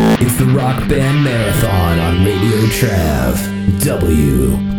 It's the Rock Band Marathon on Radio Trav. WTRV.